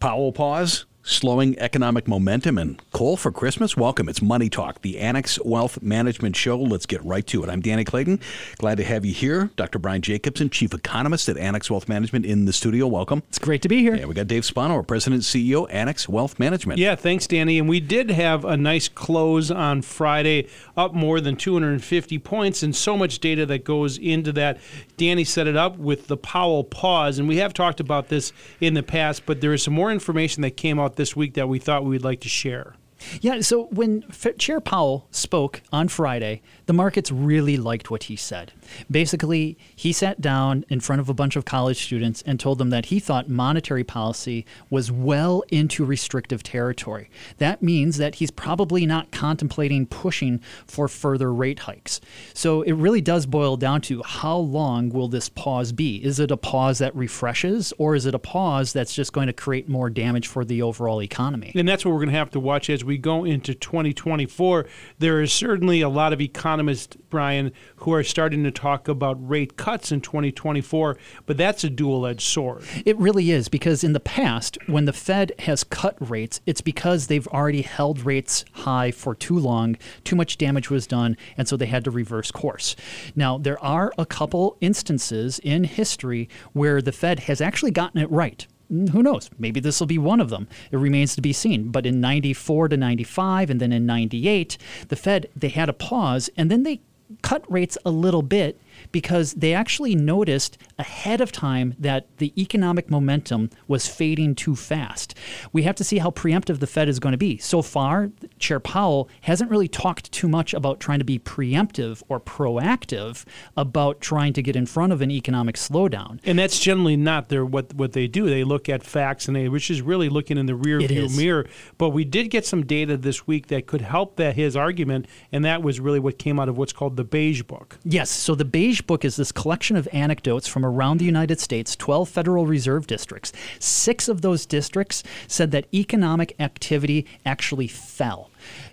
Powell pause, slowing economic momentum, and coal for Christmas? Welcome. It's Money Talk, the Annex Wealth Management Show. Let's get right to it. I'm Danny Clayton. Glad to have you here. Dr. Brian Jacobson, Chief Economist at Annex Wealth Management, in the studio. Welcome. It's great to be here. Yeah, we got Dave Spano, our President and CEO, Annex Wealth Management. Yeah, thanks, Danny. And we did have a nice close on Friday, up more than 250 points, and so much data that goes into that. Danny set it up with the Powell pause, and we have talked about this in the past, but there is some more information that came out this week that we thought we would like to share. Yeah, so when F- Chair Powell spoke on Friday, the markets really liked what he said. Basically, he sat down in front of a bunch of college students and told them that he thought monetary policy was well into restrictive territory. That means that he's probably not contemplating pushing for further rate hikes. So it really does boil down to how long will this pause be? Is it a pause that refreshes, or is it a pause that's just going to create more damage for the overall economy? And that's what we're going to have to watch as we go into 2024. There is certainly a lot of economists, Brian, who are starting to talk about rate cuts in 2024, but that's a dual edged sword. It really is because in the past, when the Fed has cut rates, it's because they've already held rates high for too long, too much damage was done, and so they had to reverse course. Now, there are a couple instances in history where the Fed has actually gotten it right Mm, who knows? Maybe this will be one of them. It remains to be seen. But in 94 to 95 and then in 98, the Fed, they had a pause and then they cut rates a little bit because they actually noticed ahead of time that the economic momentum was fading too fast. We have to see how preemptive the Fed is going to be. So far, Chair Powell hasn't really talked too much about trying to be preemptive or proactive about trying to get in front of an economic slowdown. And that's generally not their what what they do. They look at facts and they which is really looking in the rear It view is. mirror. But we did get some data this week that could help that his argument, and that was really what came out of what's called the beige book. Yes, so the Beige Book is this collection of anecdotes from around the United States, 12 Federal Reserve districts. Six of those districts said that economic activity actually fell.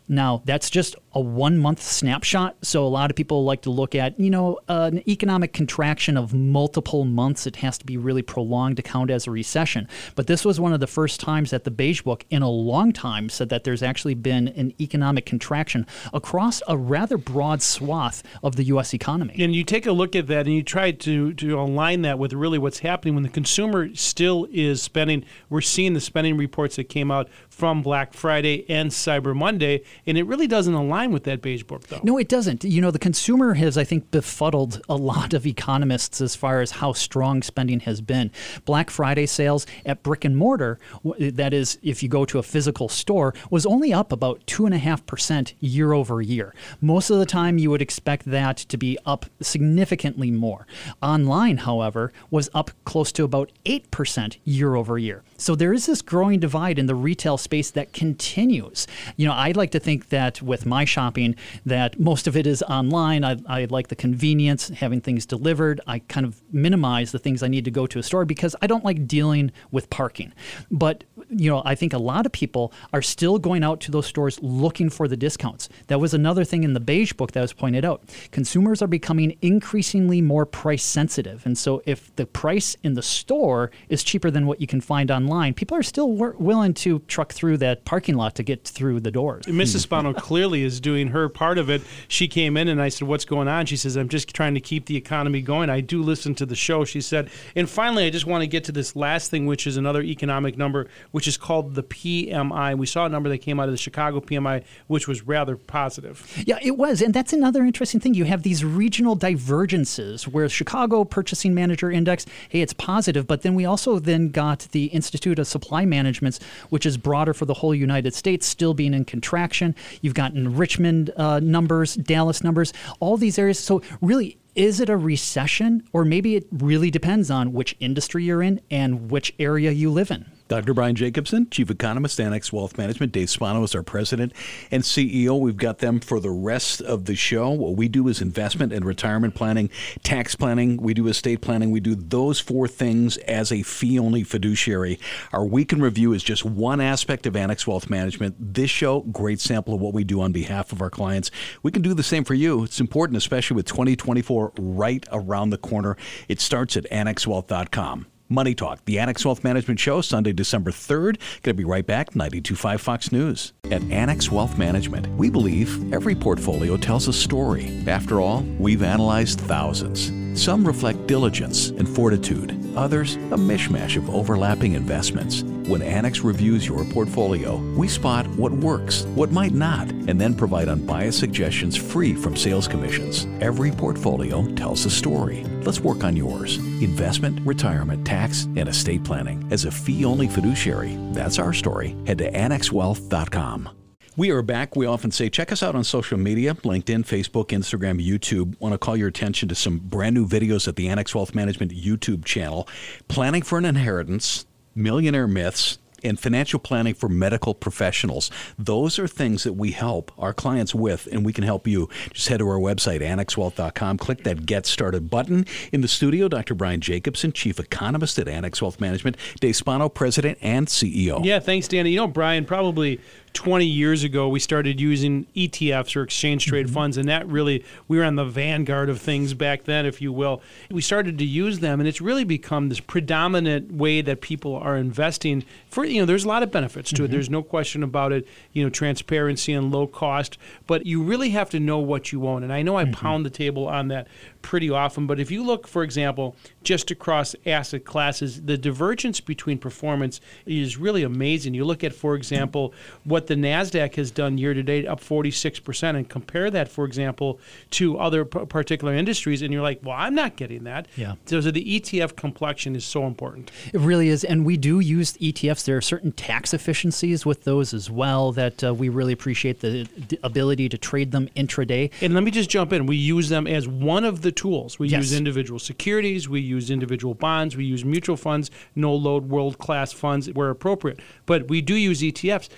Now, that's just a one month snapshot. So, a lot of people like to look at, you know, an economic contraction of multiple months. It has to be really prolonged to count as a recession. But this was one of the first times that the Beige Book in a long time said that there's actually been an economic contraction across a rather broad swath of the U.S. economy. And you take a look at that and you try to, to align that with really what's happening when the consumer still is spending. We're seeing the spending reports that came out from Black Friday and Cyber Monday, and it really doesn't align with that beige book, though. No, it doesn't. You know, the consumer has, I think, befuddled a lot of economists as far as how strong spending has been. Black Friday sales at brick and mortar, that is, if you go to a physical store, was only up about 2.5% year over year. Most of the time, you would expect that to be up significantly more. Online, however, was up close to about 8% year over year. So there is this growing divide in the retail space that continues. You know, I'd like to think that with my shopping, that most of it is online. I, I like the convenience, having things delivered. I kind of minimize the things I need to go to a store because I don't like dealing with parking. But, you know, I think a lot of people are still going out to those stores looking for the discounts. That was another thing in the beige book that was pointed out. Consumers are becoming increasingly more price sensitive. And so if the price in the store is cheaper than what you can find online, people are still wor- willing to truck through that parking lot to get through the doors. Mrs. Spano clearly is doing her part of it. She came in and I said, What's going on? She says, I'm just trying to keep the economy going. I do listen to the show, she said. And finally, I just want to get to this last thing, which is another economic number, which is called the PMI. We saw a number that came out of the Chicago PMI, which was rather positive. Yeah, it was. And that's another interesting thing. You have these regional divergences where Chicago Purchasing Manager Index, hey, it's positive, but then we also then got the Institute of Supply Management's, which is broader for the whole United States, still being in contraction. You've gotten Richmond uh, numbers, Dallas numbers, all these areas. So really, is it a recession or maybe it really depends on which industry you're in and which area you live in? Dr. Brian Jacobson, Chief Economist, Annex Wealth Management. Dave Spano is our President and CEO. We've got them for the rest of the show. What we do is investment and retirement planning, tax planning. We do estate planning. We do those four things as a fee only fiduciary. Our week in review is just one aspect of Annex Wealth Management. This show, great sample of what we do on behalf of our clients. We can do the same for you. It's important, especially with 2024 right around the corner. It starts at annexwealth.com. Money Talk, the Annex Wealth Management Show, Sunday, December 3rd. Going to be right back, 92.5 Fox News. At Annex Wealth Management, we believe every portfolio tells a story. After all, we've analyzed thousands. Some reflect diligence and fortitude, others, a mishmash of overlapping investments. When Annex reviews your portfolio, we spot what works, what might not, and then provide unbiased suggestions free from sales commissions. Every portfolio tells a story. Let's work on yours. Investment, retirement, tax, and estate planning. As a fee only fiduciary, that's our story. Head to annexwealth.com. We are back. We often say, check us out on social media LinkedIn, Facebook, Instagram, YouTube. Want to call your attention to some brand new videos at the Annex Wealth Management YouTube channel Planning for an Inheritance, Millionaire Myths, and financial planning for medical professionals. Those are things that we help our clients with, and we can help you. Just head to our website, annexwealth.com, click that Get Started button. In the studio, Dr. Brian Jacobson, Chief Economist at Annex Wealth Management, Dave Spano, President and CEO. Yeah, thanks, Danny. You know, Brian, probably 20 years ago, we started using ETFs or exchange trade mm-hmm. funds, and that really, we were on the vanguard of things back then, if you will. We started to use them, and it's really become this predominant way that people are investing. For you know, there's a lot of benefits to mm-hmm. it. There's no question about it. You know, transparency and low cost, but you really have to know what you own. And I know I mm-hmm. pound the table on that pretty often. But if you look, for example, just across asset classes, the divergence between performance is really amazing. You look at, for example, what the NASDAQ has done year to date, up 46%, and compare that, for example, to other p- particular industries, and you're like, well, I'm not getting that. Yeah. So, so the ETF complexion is so important. It really is. And we do use ETFs. There are certain tax efficiencies with those as well that uh, we really appreciate the, the ability to trade them intraday. And let me just jump in. We use them as one of the tools. We yes. use individual securities, we use individual bonds, we use mutual funds, no load world class funds where appropriate. But we do use ETFs.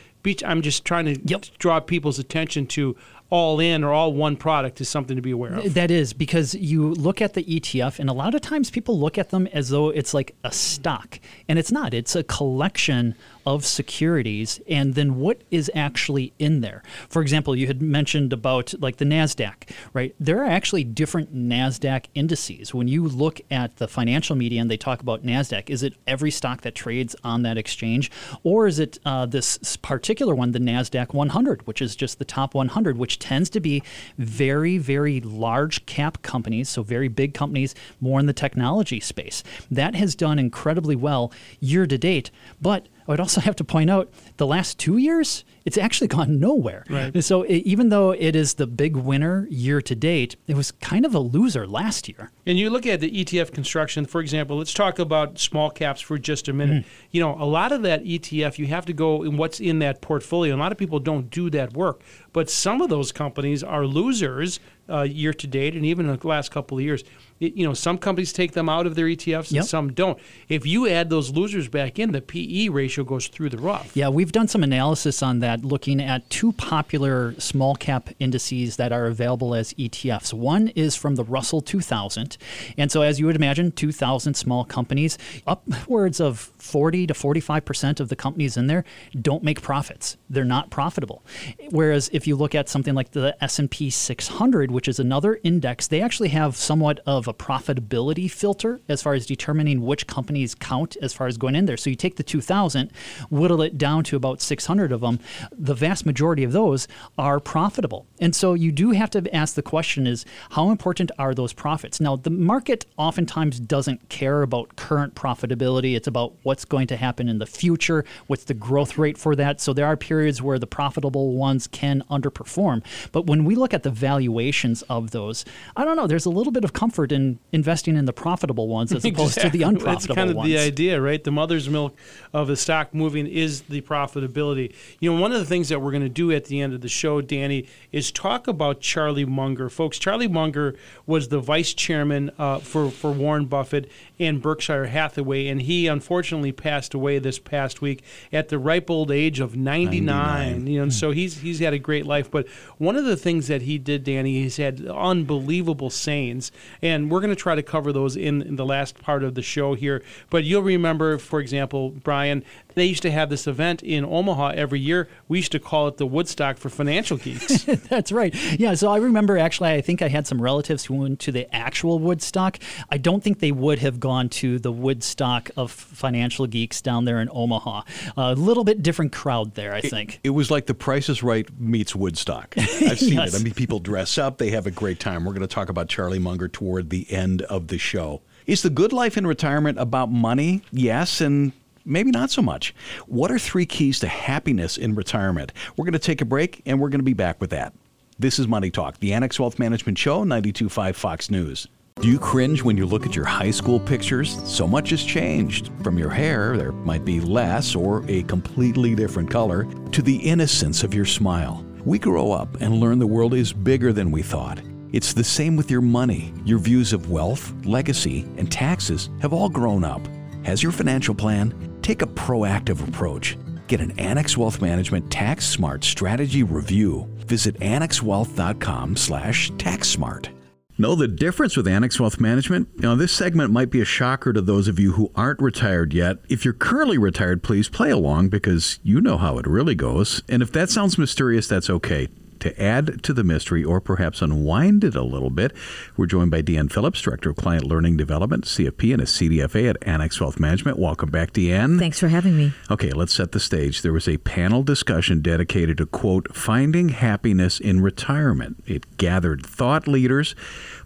I'm just trying to yep. draw people's attention to all in or all one product is something to be aware of. That is because you look at the ETF, and a lot of times people look at them as though it's like a stock, and it's not. It's a collection of securities and then what is actually in there. For example, you had mentioned about like the NASDAQ, right? There are actually different NASDAQ indices. When you look at the financial media and they talk about NASDAQ, is it every stock that trades on that exchange? Or is it uh, this particular one, the NASDAQ 100, which is just the top 100, which tends to be very, very large cap companies, so very big companies, more in the technology space. That has done incredibly well year to date, but I would also have to point out the last two years, it's actually gone nowhere. Right. So it, even though it is the big winner year to date, it was kind of a loser last year. And you look at the ETF construction, for example, let's talk about small caps for just a minute. Mm. You know, a lot of that ETF, you have to go in what's in that portfolio. A lot of people don't do that work, but some of those companies are losers uh, year to date and even in the last couple of years you know, some companies take them out of their ETFs yep. and some don't. If you add those losers back in, the PE ratio goes through the roof. Yeah, we've done some analysis on that, looking at two popular small cap indices that are available as ETFs. One is from the Russell 2000, and so as you would imagine, 2,000 small companies, upwards of 40 to 45 percent of the companies in there don't make profits. They're not profitable. Whereas if you look at something like the S&P 600, which is another index, they actually have somewhat of a profitability filter as far as determining which companies count as far as going in there. So you take the 2,000, whittle it down to about 600 of them. The vast majority of those are profitable. And so you do have to ask the question is how important are those profits? Now, the market oftentimes doesn't care about current profitability. It's about what's going to happen in the future, what's the growth rate for that. So there are periods where the profitable ones can underperform. But when we look at the valuation portions of those. I don't know. There's a little bit of comfort in investing in the profitable ones as opposed to the unprofitable ones. That's kind of ones. the idea, right? The mother's milk of a stock moving is the profitability. You know, one of the things that we're going to do at the end of the show, Danny, is talk about Charlie Munger. Folks, Charlie Munger was the vice chairman uh, for, for Warren Buffett and Berkshire Hathaway, and he unfortunately passed away this past week at the ripe old age of 99. 99. You know, and so he's, he's had a great life. But one of the things that he did, Danny, he's had unbelievable sayings, and we're going to try to cover those in, in the last part of the show here. But you'll remember, for example, Brian, they used to have this event in Omaha every year. We used to call it the Woodstock for financial geeks. That's right. Yeah. So I remember actually, I think I had some relatives who went to the actual Woodstock. I don't think they would have gone to the Woodstock of financial geeks down there in Omaha. A little bit different crowd there, I think. It was like The Price is Right meets Woodstock. I've seen Yes. it. I mean, people dress up, they have a great time. We're going to talk about Charlie Munger toward the end of the show. Is the good life in retirement about money? Yes, and maybe not so much. What are three keys to happiness in retirement? We're going to take a break and we're going to be back with that. This is Money Talk, the Annex Wealth Management Show, 925 Fox News. Do you cringe when you look at your high school pictures? So much has changed. From your hair, there might be less or a completely different color, to the innocence of your smile. We grow up and learn the world is bigger than we thought. It's the same with your money. Your views of wealth, legacy, and taxes have all grown up. Has your financial plan? Take a proactive approach. Get an Annex Wealth Management Tax Smart Strategy Review. Visit annexwealth.com slash taxsmart. Know the difference with Annex Wealth Management? Now, this segment might be a shocker to those of you who aren't retired yet. If you're currently retired, please play along because you know how it really goes. And if that sounds mysterious, that's okay. To add to the mystery or perhaps unwind it a little bit, we're joined by Deanne Phillips, Director of Client Learning Development, CFP, and a CDFA at Annex Wealth Management. Welcome back, Deanne. Thanks for having me. Okay, let's set the stage. There was a panel discussion dedicated to, quote, finding happiness in retirement. It gathered thought leaders,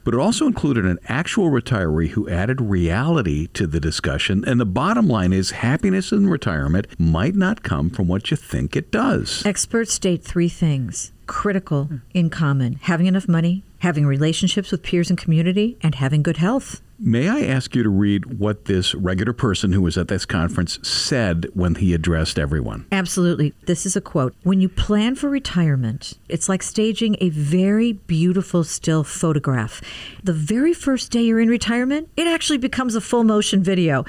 but it also included an actual retiree who added reality to the discussion. And the bottom line is happiness in retirement might not come from what you think it does. Experts state three things critical in common having enough money, having relationships with peers and community, and having good health. May I ask you to read what this regular person who was at this conference said when he addressed everyone? Absolutely. This is a quote. When you plan for retirement, it's like staging a very beautiful still photograph. The very first day you're in retirement, it actually becomes a full motion video.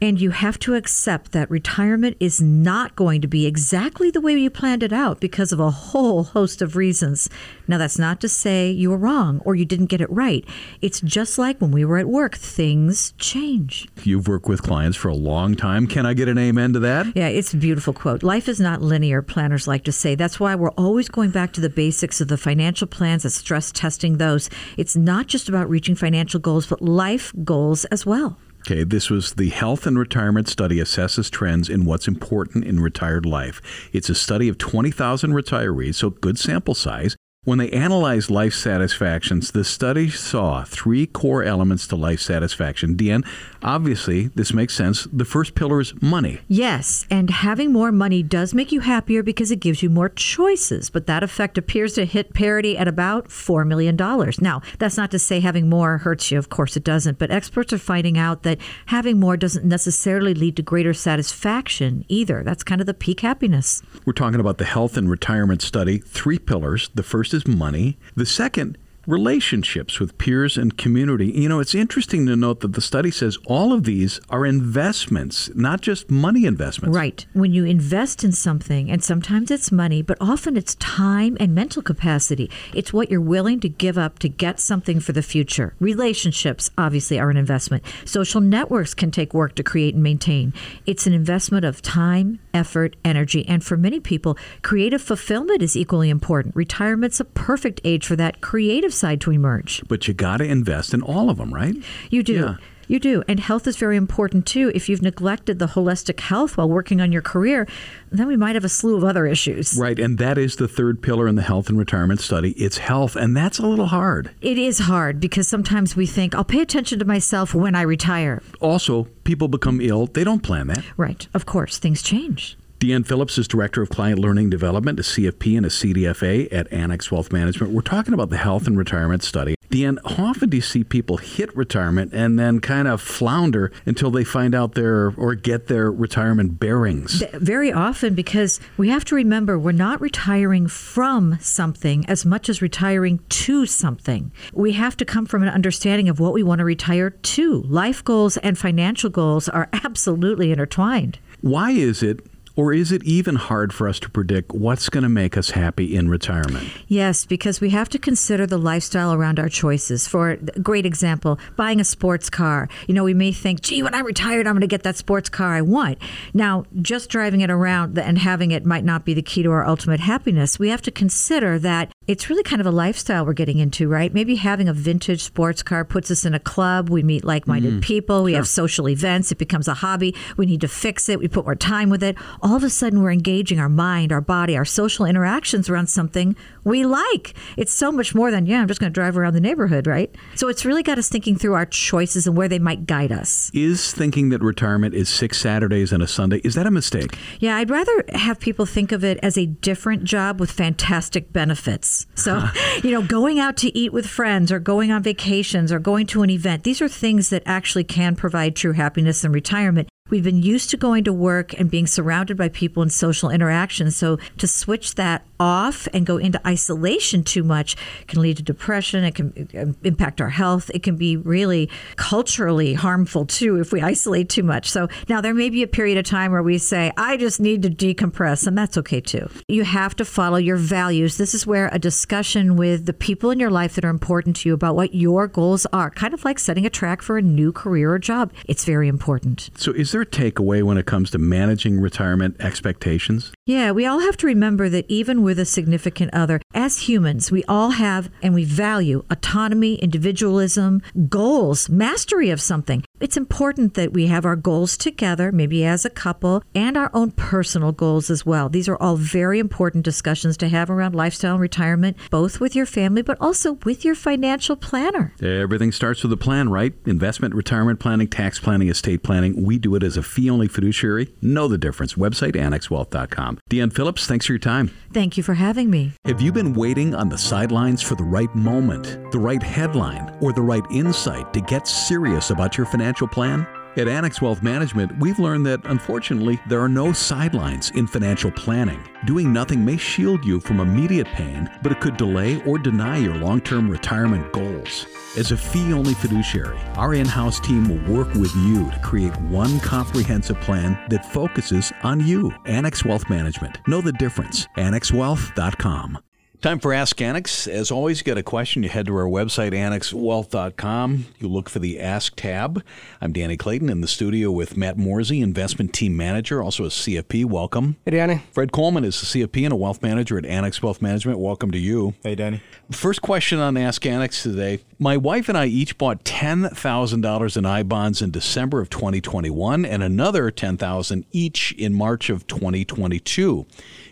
And you have to accept that retirement is not going to be exactly the way you planned it out because of a whole host of reasons. Now, that's not to say you were wrong or you didn't get it right. It's just like when we were at work, things change. You've worked with clients for a long time. Can I get an amen to that? Yeah, it's a beautiful quote. Life is not linear, planners like to say. That's why we're always going back to the basics of the financial plans and stress testing those. It's not just about reaching financial goals, but life goals as well. Okay, this was the Health and Retirement Study assesses trends in what's important in retired life. It's a study of 20,000 retirees, so good sample size. When they analyzed life satisfactions, the study saw three core elements to life satisfaction. Deanne, obviously, this makes sense. The first pillar is money. Yes, and having more money does make you happier because it gives you more choices, but that effect appears to hit parity at about $4 million. Now, that's not to say having more hurts you, of course it doesn't, but experts are finding out that having more doesn't necessarily lead to greater satisfaction either. That's kind of the peak happiness. We're talking about the Health and Retirement Study, three pillars. The first is money, the second, relationships with peers and community. You know, it's interesting to note that the study says all of these are investments, not just money investments. Right. When you invest in something, and sometimes it's money, but often it's time and mental capacity. It's what you're willing to give up to get something for the future. Relationships, obviously, are an investment. Social networks can take work to create and maintain. It's an investment of time, effort, energy, and for many people, creative fulfillment is equally important. Retirement's a perfect age for that creative side to emerge. But you got to invest in all of them, right? You do. Yeah. You do. And health is very important too. If you've neglected the holistic health while working on your career, then we might have a slew of other issues. Right, and that is the third pillar in the health and retirement study. It's health, and that's a little hard. It is hard because sometimes we think, I'll pay attention to myself when I retire. Also, people become ill, they don't plan that. Right. Of course, things change. Deanne Phillips is Director of Client Learning Development, a CFP and a CDFA at Annex Wealth Management. We're talking about the health and retirement study. Deanne, how often do you see people hit retirement and then kind of flounder until they find out their or get their retirement bearings? Very often, because we have to remember we're not retiring from something as much as retiring to something. We have to come from an understanding of what we want to retire to. Life goals and financial goals are absolutely intertwined. Why is it or is it even hard for us to predict what's going to make us happy in retirement? Yes, because we have to consider the lifestyle around our choices. For a great example, buying a sports car. You know, we may think, gee, when I'm retired, I'm going to get that sports car I want. Now, just driving it around and having it might not be the key to our ultimate happiness. We have to consider that it's really kind of a lifestyle we're getting into, right? Maybe having a vintage sports car puts us in a club. We meet like minded mm, people. We sure. have social events. It becomes a hobby. We need to fix it. We put more time with it. All of a sudden, we're engaging our mind, our body, our social interactions around something we like. It's so much more than, yeah, I'm just going to drive around the neighborhood, right? So it's really got us thinking through our choices and where they might guide us. Is thinking that retirement is six Saturdays and a Sunday, is that a mistake? Yeah, I'd rather have people think of it as a different job with fantastic benefits. So, you know, going out to eat with friends or going on vacations or going to an event, these are things that actually can provide true happiness in retirement. We've been used to going to work and being surrounded by people in social interaction. So to switch that off and go into isolation too much can lead to depression. It can um, impact our health. It can be really culturally harmful too if we isolate too much. So now there may be a period of time where we say, I just need to decompress, and that's okay too. You have to follow your values. This is where a discussion with the people in your life that are important to you about what your goals are, kind of like setting a track for a new career or job, it's very important. So is there there a takeaway when it comes to managing retirement expectations? Yeah, we all have to remember that even with a significant other, as humans, we all have and we value autonomy, individualism, goals, mastery of something. It's important that we have our goals together, maybe as a couple, and our own personal goals as well. These are all very important discussions to have around lifestyle and retirement, both with your family, but also with your financial planner. Everything starts with a plan, right? Investment, retirement planning, tax planning, estate planning. We do it as a fee only fiduciary. Know the difference. Website annexwealth.com. Deanne Phillips, thanks for your time. Thank you for having me. Have you been waiting on the sidelines for the right moment, the right headline, or the right insight to get serious about your financial? financial plan? At Annex Wealth Management, we've learned that unfortunately, there are no sidelines in financial planning. Doing nothing may shield you from immediate pain, but it could delay or deny your long term retirement goals. As a fee only fiduciary, our in house team will work with you to create one comprehensive plan that focuses on you. Annex Wealth Management. Know the difference. AnnexWealth.com. Time for Ask Annex. As always, you get a question, you head to our website, annexwealth.com. You look for the Ask tab. I'm Danny Clayton in the studio with Matt Morsey, investment team manager, also a CFP. Welcome. Hey, Danny. Fred Coleman is a CFP and a wealth manager at Annex Wealth Management. Welcome to you. Hey, Danny. First question on Ask Annex today. My wife and I each bought $10,000 in I bonds in December of 2021 and another $10,000 each in March of 2022.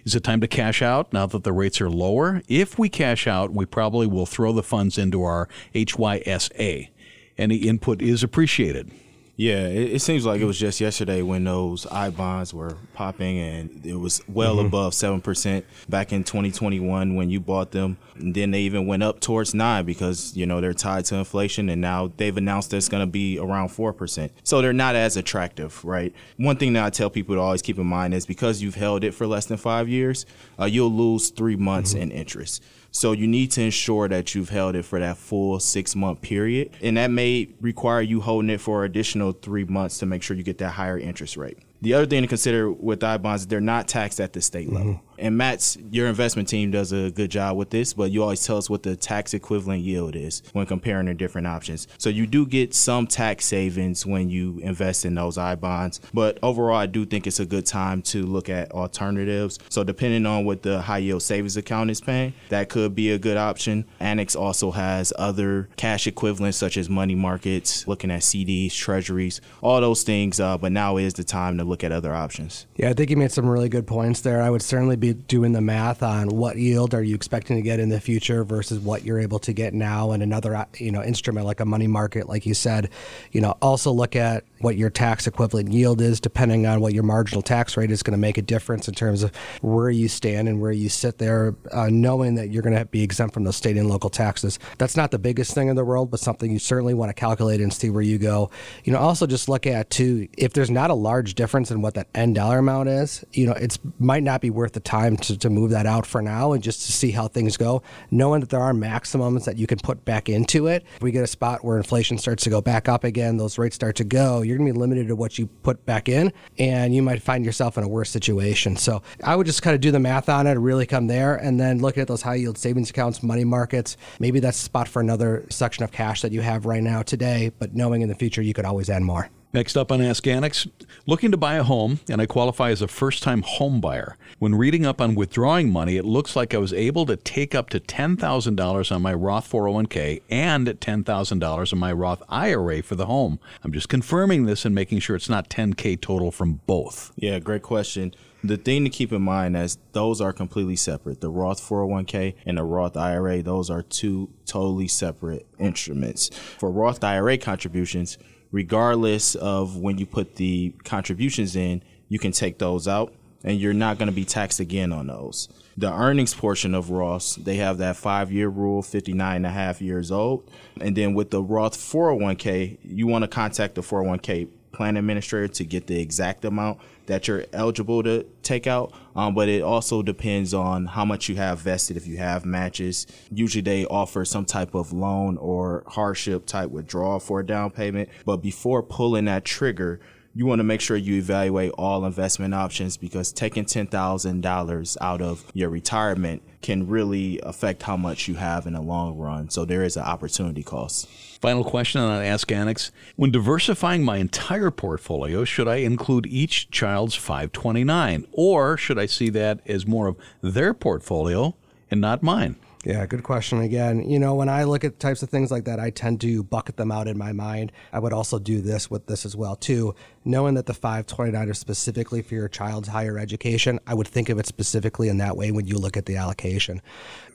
Is it time to cash out now that the rates are lower? If we cash out, we probably will throw the funds into our HYSA. Any input is appreciated. Yeah, it, it, seems like it was just yesterday when those I bonds were popping, and it was well mm-hmm. above seven percent back in 2021 when you bought them. And then they even went up towards nine because you know they're tied to inflation, and now they've announced that it's going to be around four percent. So they're not as attractive, right? One thing that I tell people to always keep in mind is because you've held it for less than five years, uh, you'll lose three months mm-hmm. in interest. So you need to ensure that you've held it for that full six month period. And that may require you holding it for additional three months to make sure you get that higher interest rate. The other thing to consider with I bonds, is they're not taxed at the state mm-hmm. level. And Matt's your investment team does a good job with this, but you always tell us what the tax equivalent yield is when comparing the different options. So you do get some tax savings when you invest in those I bonds, but overall, I do think it's a good time to look at alternatives. So depending on what the high yield savings account is paying, that could be a good option. Annex also has other cash equivalents such as money markets, looking at CDs, treasuries, all those things. Uh, but now is the time to look at other options. Yeah, I think you made some really good points there. I would certainly be doing the math on what yield are you expecting to get in the future versus what you're able to get now, and another uh, you know instrument like a money market, like you said. You know, also look at what your tax equivalent yield is, depending on what your marginal tax rate is going to make a difference in terms of where you stand and where you sit there, uh, knowing that you're going to be exempt from those state and local taxes. That's not the biggest thing in the world, but something you certainly want to calculate and see where you go. You know, also just look at too, if there's not a large difference in what that end dollar amount is, you know, it might not be worth the time to, to move that out for now and just to see how things go, knowing that there are maximums that you can put back into it. If we get a spot where inflation starts to go back up again, those rates start to go, you're going to be limited to what you put back in, and you might find yourself in a worse situation. So I would just kind of do the math on it, really come there, and then look at those high yield savings accounts, money markets. Maybe that's spot for another section of cash that you have right now today, but knowing in the future you could always add more. Next up on Ask Annex, looking to buy a home, and I qualify as a first time home buyer. When reading up on withdrawing money, it looks like I was able to take up to $10,000 on my Roth 401k and $10,000 on my Roth IRA for the home. I'm just confirming this and making sure it's not 10K total from both. Yeah, great question. The thing to keep in mind is those are completely separate. The Roth 401k and the Roth IRA, those are two totally separate instruments. For Roth IRA contributions, regardless of when you put the contributions in, you can take those out and you're not going to be taxed again on those. The earnings portion of Roth, they have that five year rule, 59 and a half years old. And then with the Roth 401k, you want to contact the 401k plan administrator to get the exact amount that you're eligible to take out. Um, but it also depends on how much you have vested. If you have matches, usually they offer some type of loan or hardship type withdrawal for a down payment. But before pulling that trigger, you want to make sure you evaluate all investment options because taking $10,000 out of your retirement can really affect how much you have in the long run. So there is an opportunity cost. Final question on Ask Annex. When diversifying my entire portfolio, should I include each child's 529 or should I see that as more of their portfolio and not mine? Yeah, good question again. You know, when I look at types of things like that, I tend to bucket them out in my mind. I would also do this with this as well too knowing that the 529 is specifically for your child's higher education, I would think of it specifically in that way when you look at the allocation.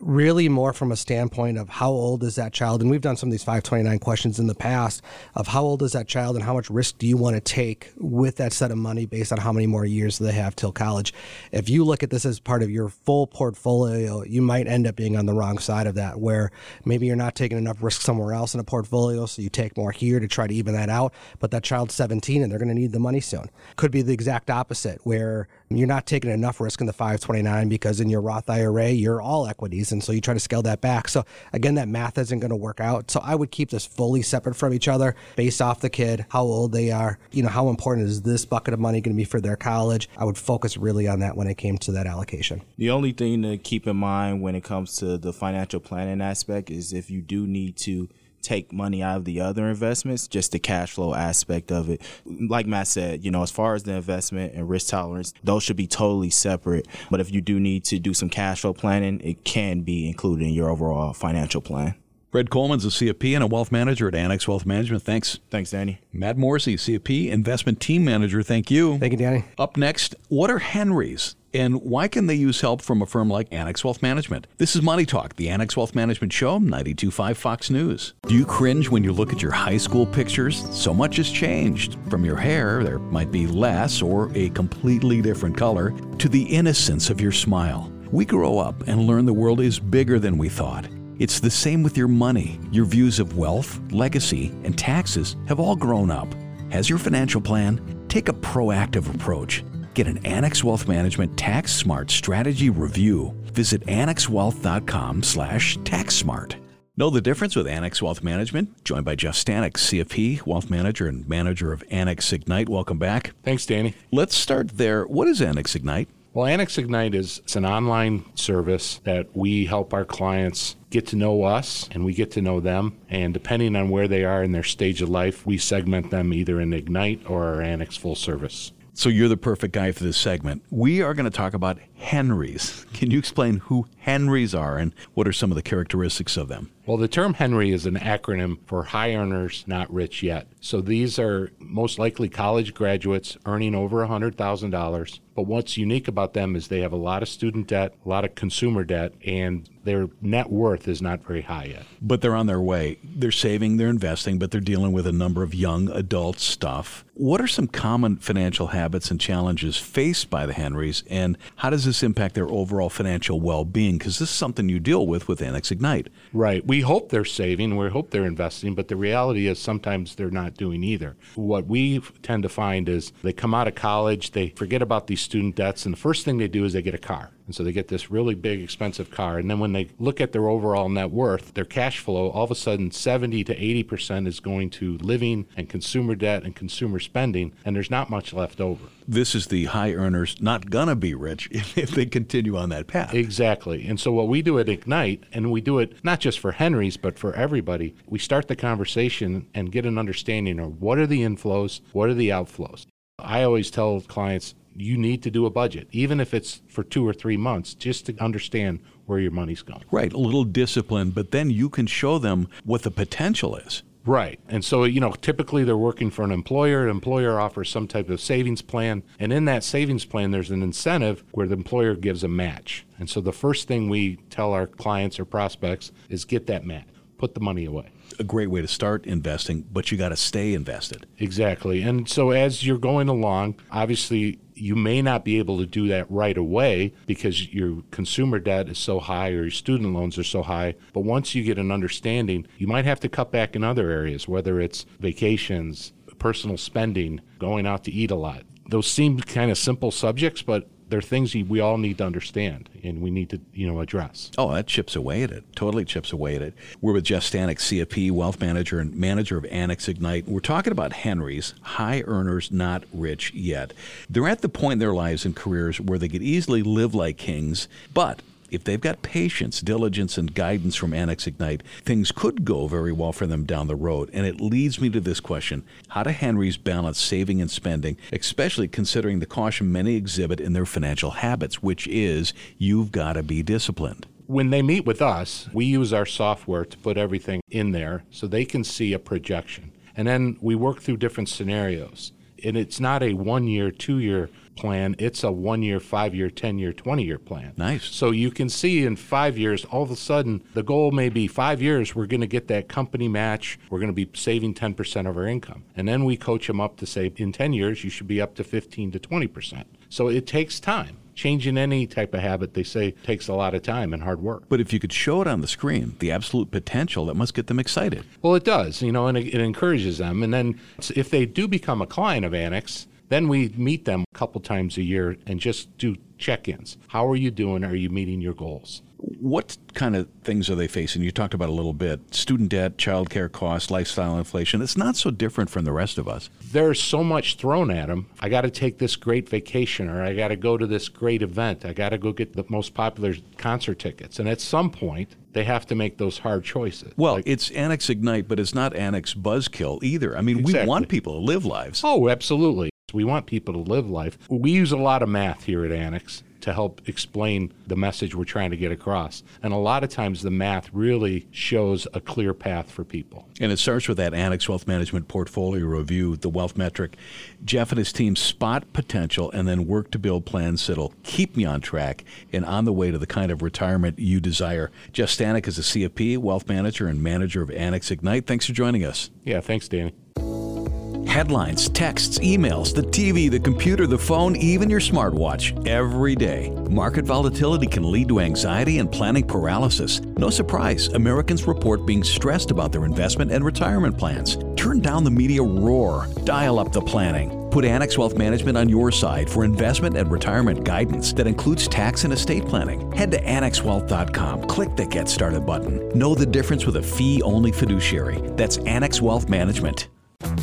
Really, more from a standpoint of how old is that child? And we've done some of these 529 questions in the past of how old is that child and how much risk do you want to take with that set of money based on how many more years they have till college. If you look at this as part of your full portfolio, you might end up being on the wrong side of that, where maybe you're not taking enough risk somewhere else in a portfolio, so you take more here to try to even that out. But that child's 17 and they're going to need the money soon. Could be the exact opposite, where you're not taking enough risk in the 529 because in your Roth IRA, you're all equities. And so you try to scale that back. So again, that math isn't going to work out. So I would keep this fully separate from each other based off the kid, how old they are, you know, how important is this bucket of money going to be for their college. I would focus really on that when it came to that allocation. The only thing to keep in mind when it comes to the financial planning aspect is if you do need to take money out of the other investments, just the cash flow aspect of it. Like Matt said, you know, as far as the investment and risk tolerance, those should be totally separate. But if you do need to do some cash flow planning, it can be included in your overall financial plan. Brad Coleman's a CFP and a wealth manager at Annex Wealth Management. Thanks. Thanks, Danny. Matt Morsey, CFP, investment team manager. Thank you. Thank you, Danny. Up next, what are Henrys? And why can they use help from a firm like Annex Wealth Management? This is Money Talk, the Annex Wealth Management Show, 925 Fox News. Do you cringe when you look at your high school pictures? So much has changed. From your hair, there might be less or a completely different color, to the innocence of your smile. We grow up and learn the world is bigger than we thought. It's the same with your money. Your views of wealth, legacy, and taxes have all grown up. Has your financial plan? Take a proactive approach. Get an Annex Wealth Management Tax Smart Strategy Review. Visit annexwealth.com slash taxsmart. Know the difference with Annex Wealth Management? Joined by Jeff Stanek, CFP, Wealth Manager and Manager of Annex Ignite. Welcome back. Thanks, Danny. Let's start there. What is Annex Ignite? Well, Annex Ignite is it's an online service that we help our clients get to know us and we get to know them. And depending on where they are in their stage of life, we segment them either in Ignite or our Annex Full Service. So you're the perfect guy for this segment. We are going to talk about Henrys. Can you explain who Henrys are and what are some of the characteristics of them? Well, the term Henry is an acronym for high earners, not rich yet. So these are most likely college graduates earning over $100,000. But what's unique about them is they have a lot of student debt, a lot of consumer debt, and their net worth is not very high yet. But they're on their way. They're saving, they're investing, but they're dealing with a number of young adult stuff. What are some common financial habits and challenges faced by the Henrys, and how does this impact their overall financial well being? Because this is something you deal with with Annex Ignite. Right. We hope they're saving, we hope they're investing, but the reality is sometimes they're not doing either. What we tend to find is they come out of college, they forget about these student debts, and the first thing they do is they get a car. And so they get this really big, expensive car. And then when they look at their overall net worth, their cash flow, all of a sudden 70 to 80% is going to living and consumer debt and consumer spending, and there's not much left over. This is the high earners not going to be rich if they continue on that path. Exactly. And so what we do at Ignite, and we do it not just for Henry's, but for everybody, we start the conversation and get an understanding of what are the inflows, what are the outflows. I always tell clients, you need to do a budget, even if it's for two or three months, just to understand where your money's going. Right, a little discipline, but then you can show them what the potential is. Right. And so, you know, typically they're working for an employer. An employer offers some type of savings plan. And in that savings plan, there's an incentive where the employer gives a match. And so the first thing we tell our clients or prospects is get that match, put the money away a great way to start investing, but you got to stay invested. Exactly. And so as you're going along, obviously you may not be able to do that right away because your consumer debt is so high or your student loans are so high. But once you get an understanding, you might have to cut back in other areas, whether it's vacations, personal spending, going out to eat a lot. Those seem kind of simple subjects, but they're things we all need to understand and we need to you know address. Oh, that chips away at it. Totally chips away at it. We're with Jeff Stanek, CFP, wealth manager and manager of Annex Ignite. We're talking about Henry's high earners, not rich yet. They're at the point in their lives and careers where they could easily live like kings, but if they've got patience, diligence, and guidance from Annex Ignite, things could go very well for them down the road. And it leads me to this question How do Henrys balance saving and spending, especially considering the caution many exhibit in their financial habits, which is you've got to be disciplined? When they meet with us, we use our software to put everything in there so they can see a projection. And then we work through different scenarios. And it's not a one year, two year plan. It's a one year, five year, 10 year, 20 year plan. Nice. So you can see in five years, all of a sudden, the goal may be five years, we're going to get that company match. We're going to be saving 10% of our income. And then we coach them up to say, in 10 years, you should be up to 15 to 20%. So it takes time changing any type of habit, they say, takes a lot of time and hard work. But if you could show it on the screen, the absolute potential, that must get them excited. Well, it does, you know, and it, it encourages them. And then if they do become a client of Annex, then we meet them a couple times a year and just do check ins. How are you doing? Are you meeting your goals? What kind of things are they facing? You talked about a little bit student debt, childcare costs, lifestyle inflation. It's not so different from the rest of us. There's so much thrown at them. I got to take this great vacation, or I got to go to this great event. I got to go get the most popular concert tickets. And at some point, they have to make those hard choices. Well, like, it's Annex Ignite, but it's not Annex Buzzkill either. I mean, exactly. we want people to live lives. Oh, absolutely. We want people to live life. We use a lot of math here at Annex to help explain the message we're trying to get across. And a lot of times the math really shows a clear path for people. And it starts with that Annex Wealth Management portfolio review, the wealth metric. Jeff and his team spot potential and then work to build plans that'll keep me on track and on the way to the kind of retirement you desire. Jeff Stanek is a CFP, wealth manager, and manager of Annex Ignite. Thanks for joining us. Yeah, thanks, Danny. Headlines, texts, emails, the TV, the computer, the phone, even your smartwatch, every day. Market volatility can lead to anxiety and planning paralysis. No surprise, Americans report being stressed about their investment and retirement plans. Turn down the media roar, dial up the planning. Put Annex Wealth Management on your side for investment and retirement guidance that includes tax and estate planning. Head to AnnexWealth.com, click the Get Started button. Know the difference with a fee only fiduciary. That's Annex Wealth Management.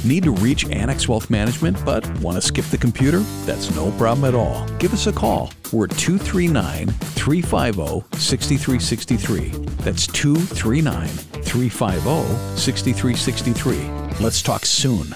Need to reach Annex Wealth Management but want to skip the computer? That's no problem at all. Give us a call. We're at 239 350 6363. That's 239 350 6363. Let's talk soon.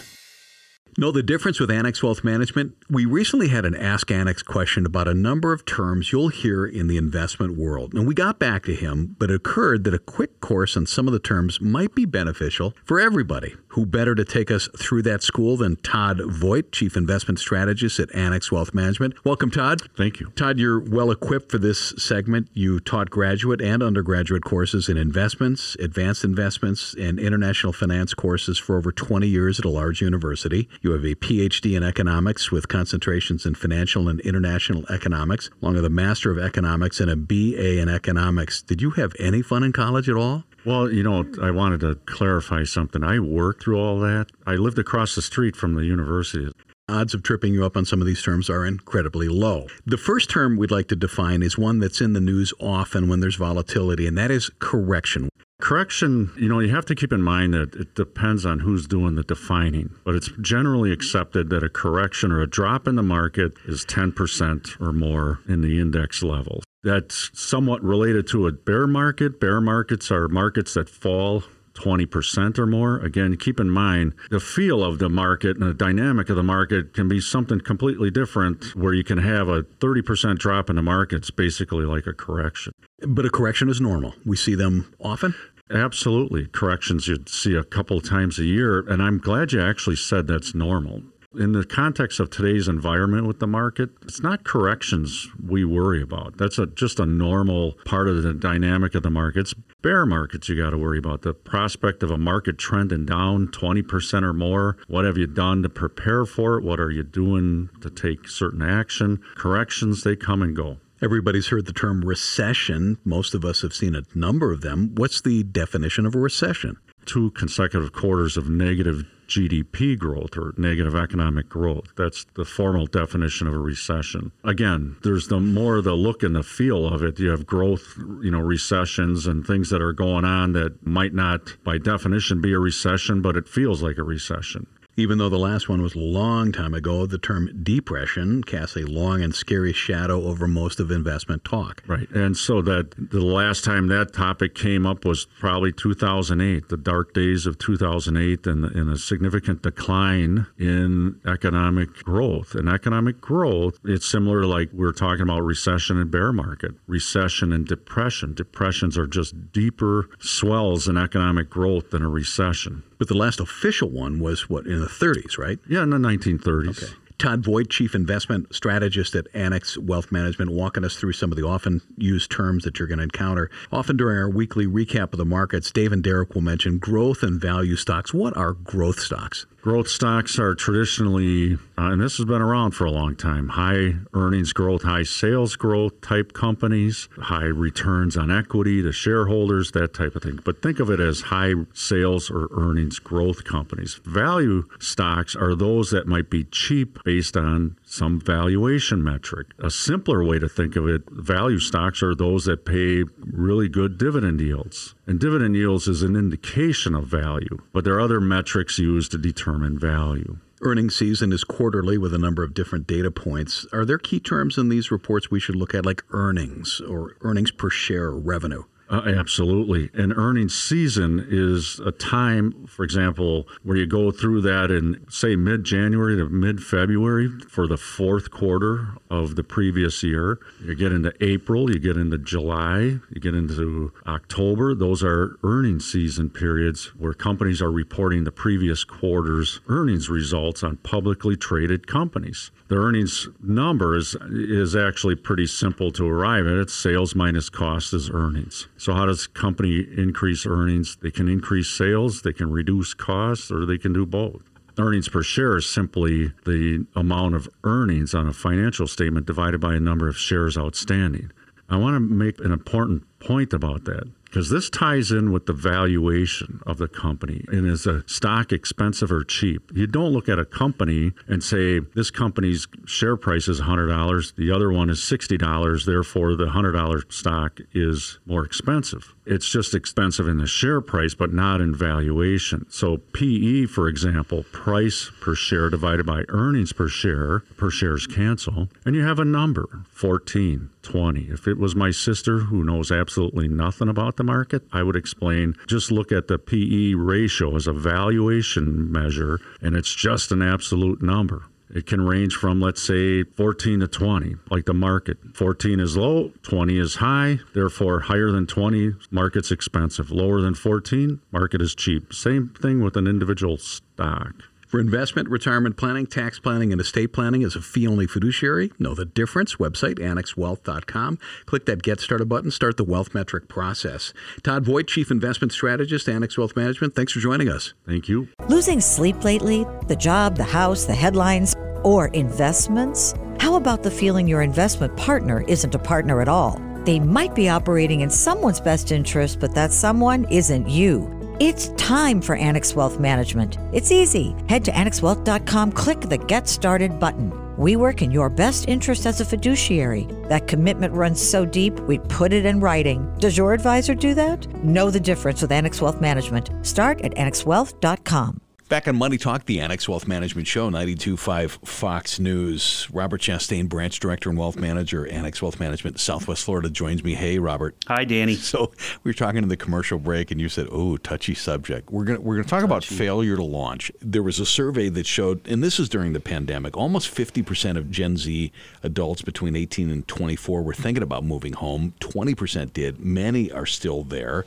Know the difference with Annex Wealth Management? We recently had an Ask Annex question about a number of terms you'll hear in the investment world. And we got back to him, but it occurred that a quick course on some of the terms might be beneficial for everybody. Who better to take us through that school than Todd Voigt, Chief Investment Strategist at Annex Wealth Management? Welcome, Todd. Thank you. Todd, you're well equipped for this segment. You taught graduate and undergraduate courses in investments, advanced investments, and international finance courses for over 20 years at a large university. You have a PhD in economics with concentrations in financial and international economics, along with a Master of Economics and a BA in economics. Did you have any fun in college at all? Well, you know, I wanted to clarify something. I worked through all that. I lived across the street from the university. Odds of tripping you up on some of these terms are incredibly low. The first term we'd like to define is one that's in the news often when there's volatility, and that is correction. Correction, you know, you have to keep in mind that it depends on who's doing the defining, but it's generally accepted that a correction or a drop in the market is 10% or more in the index level. That's somewhat related to a bear market. Bear markets are markets that fall 20% or more. Again, keep in mind the feel of the market and the dynamic of the market can be something completely different where you can have a 30% drop in the market. It's basically like a correction. But a correction is normal. We see them often. Absolutely. Corrections you'd see a couple times a year. And I'm glad you actually said that's normal. In the context of today's environment with the market, it's not corrections we worry about. That's a, just a normal part of the dynamic of the markets. Bear markets you got to worry about. The prospect of a market trending down 20% or more. What have you done to prepare for it? What are you doing to take certain action? Corrections, they come and go. Everybody's heard the term recession. Most of us have seen a number of them. What's the definition of a recession? Two consecutive quarters of negative GDP growth or negative economic growth. That's the formal definition of a recession. Again, there's the more the look and the feel of it. You have growth, you know, recessions and things that are going on that might not by definition be a recession, but it feels like a recession. Even though the last one was a long time ago, the term depression casts a long and scary shadow over most of investment talk. Right. And so that the last time that topic came up was probably 2008, the dark days of 2008, and, and a significant decline in economic growth. And economic growth, it's similar to like we're talking about recession and bear market, recession and depression. Depressions are just deeper swells in economic growth than a recession. But the last official one was what in the 30s, right? Yeah, in the 1930s. Okay. Todd Voigt, Chief Investment Strategist at Annex Wealth Management, walking us through some of the often used terms that you're going to encounter. Often during our weekly recap of the markets, Dave and Derek will mention growth and value stocks. What are growth stocks? Growth stocks are traditionally, uh, and this has been around for a long time, high earnings growth, high sales growth type companies, high returns on equity to shareholders, that type of thing. But think of it as high sales or earnings growth companies. Value stocks are those that might be cheap based on some valuation metric. A simpler way to think of it, value stocks are those that pay really good dividend yields. And dividend yields is an indication of value, but there are other metrics used to determine value. Earnings season is quarterly with a number of different data points. Are there key terms in these reports we should look at, like earnings or earnings per share or revenue? Uh, absolutely. And earnings season is a time, for example, where you go through that in, say, mid January to mid February for the fourth quarter of the previous year. You get into April, you get into July, you get into October. Those are earnings season periods where companies are reporting the previous quarter's earnings results on publicly traded companies. The earnings number is, is actually pretty simple to arrive at. It's sales minus cost is earnings. So how does company increase earnings? They can increase sales, they can reduce costs, or they can do both. Earnings per share is simply the amount of earnings on a financial statement divided by a number of shares outstanding. I want to make an important point about that because this ties in with the valuation of the company. And is a stock expensive or cheap? You don't look at a company and say this company's share price is $100, the other one is $60, therefore the $100 stock is more expensive. It's just expensive in the share price, but not in valuation. So PE, for example, price per share divided by earnings per share, per shares cancel, and you have a number 14, 20. If it was my sister who knows absolutely nothing about the market, I would explain just look at the PE ratio as a valuation measure, and it's just an absolute number. It can range from, let's say, 14 to 20, like the market. 14 is low, 20 is high. Therefore, higher than 20, market's expensive. Lower than 14, market is cheap. Same thing with an individual stock. For investment, retirement planning, tax planning, and estate planning as a fee only fiduciary, know the difference. Website annexwealth.com. Click that Get Started button, start the wealth metric process. Todd Voigt, Chief Investment Strategist, Annex Wealth Management, thanks for joining us. Thank you. Losing sleep lately? The job, the house, the headlines, or investments? How about the feeling your investment partner isn't a partner at all? They might be operating in someone's best interest, but that someone isn't you. It's time for Annex Wealth Management. It's easy. Head to annexwealth.com, click the Get Started button. We work in your best interest as a fiduciary. That commitment runs so deep, we put it in writing. Does your advisor do that? Know the difference with Annex Wealth Management. Start at annexwealth.com. Back on Money Talk, the Annex Wealth Management Show, 92.5 Fox News. Robert Chastain, Branch Director and Wealth Manager, Annex Wealth Management, Southwest Florida, joins me. Hey, Robert. Hi, Danny. So we were talking in the commercial break, and you said, "Oh, touchy subject." We're gonna we're gonna talk about failure to launch. There was a survey that showed, and this is during the pandemic, almost 50 percent of Gen Z adults between 18 and 24 were thinking about moving home. 20 percent did. Many are still there.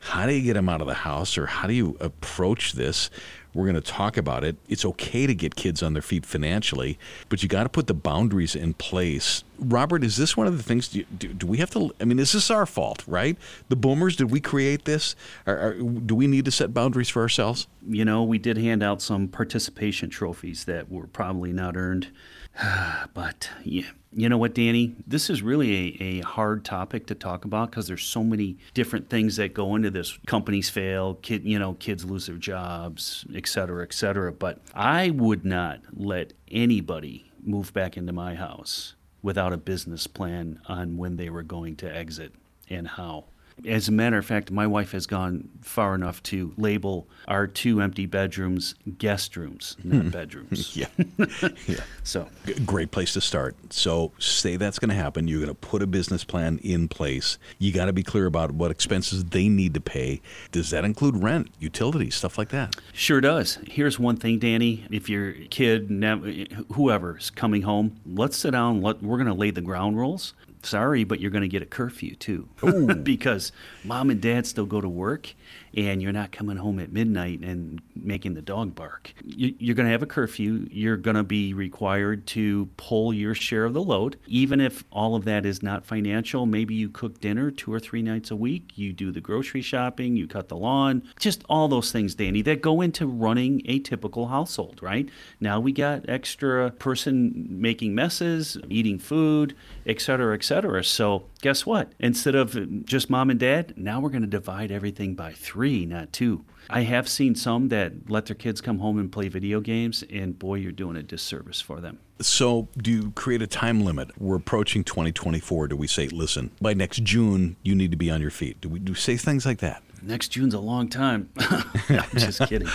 How do you get them out of the house, or how do you approach this? We're going to talk about it. It's okay to get kids on their feet financially, but you got to put the boundaries in place. Robert, is this one of the things? Do, do, do, we have to? I mean, is this our fault? Right? The boomers? Did we create this? Or, do we need to set boundaries for ourselves? You know, we did hand out some participation trophies that were probably not earned. but yeah, you know what, Danny? This is really a, a hard topic to talk about because there's so many different things that go into this. Companies fail, kid, you know, kids lose their jobs, et cetera, et cetera. But I would not let anybody move back into my house without a business plan on when they were going to exit and how. As a matter of fact, my wife has gone far enough to label our two empty bedrooms guest rooms, not Hmm. bedrooms. yeah. yeah. So, G- great place to start. So, say that's going to happen. You're going to put a business plan in place. You got to be clear about what expenses they need to pay. Does that include rent, utilities, stuff like that? Sure does. Here's one thing, Danny. If your kid, whoever's coming home, let's sit down. Let, we're going to lay the ground rules. Sorry, but you're going to get a curfew too, because mom and dad still go to work, and you're not coming home at midnight and making the dog bark. You, you're going to have a curfew. You're going to be required to pull your share of the load, even if all of that is not financial. Maybe you cook dinner two or three nights a week. You do the grocery shopping. You cut the lawn. Just all those things, Danny, that go into running a typical household. Right now, we got extra person making messes, eating food, et cetera, et cetera. So guess what? Instead of just mom and dad, now we're going to divide everything by three, not two. I have seen some that let their kids come home and play video games, and boy, you're doing a disservice for them. So, do you create a time limit? We're approaching 2024. Do we say, listen, by next June, you need to be on your feet? Do we do we say things like that? Next June's a long time. I'm just kidding.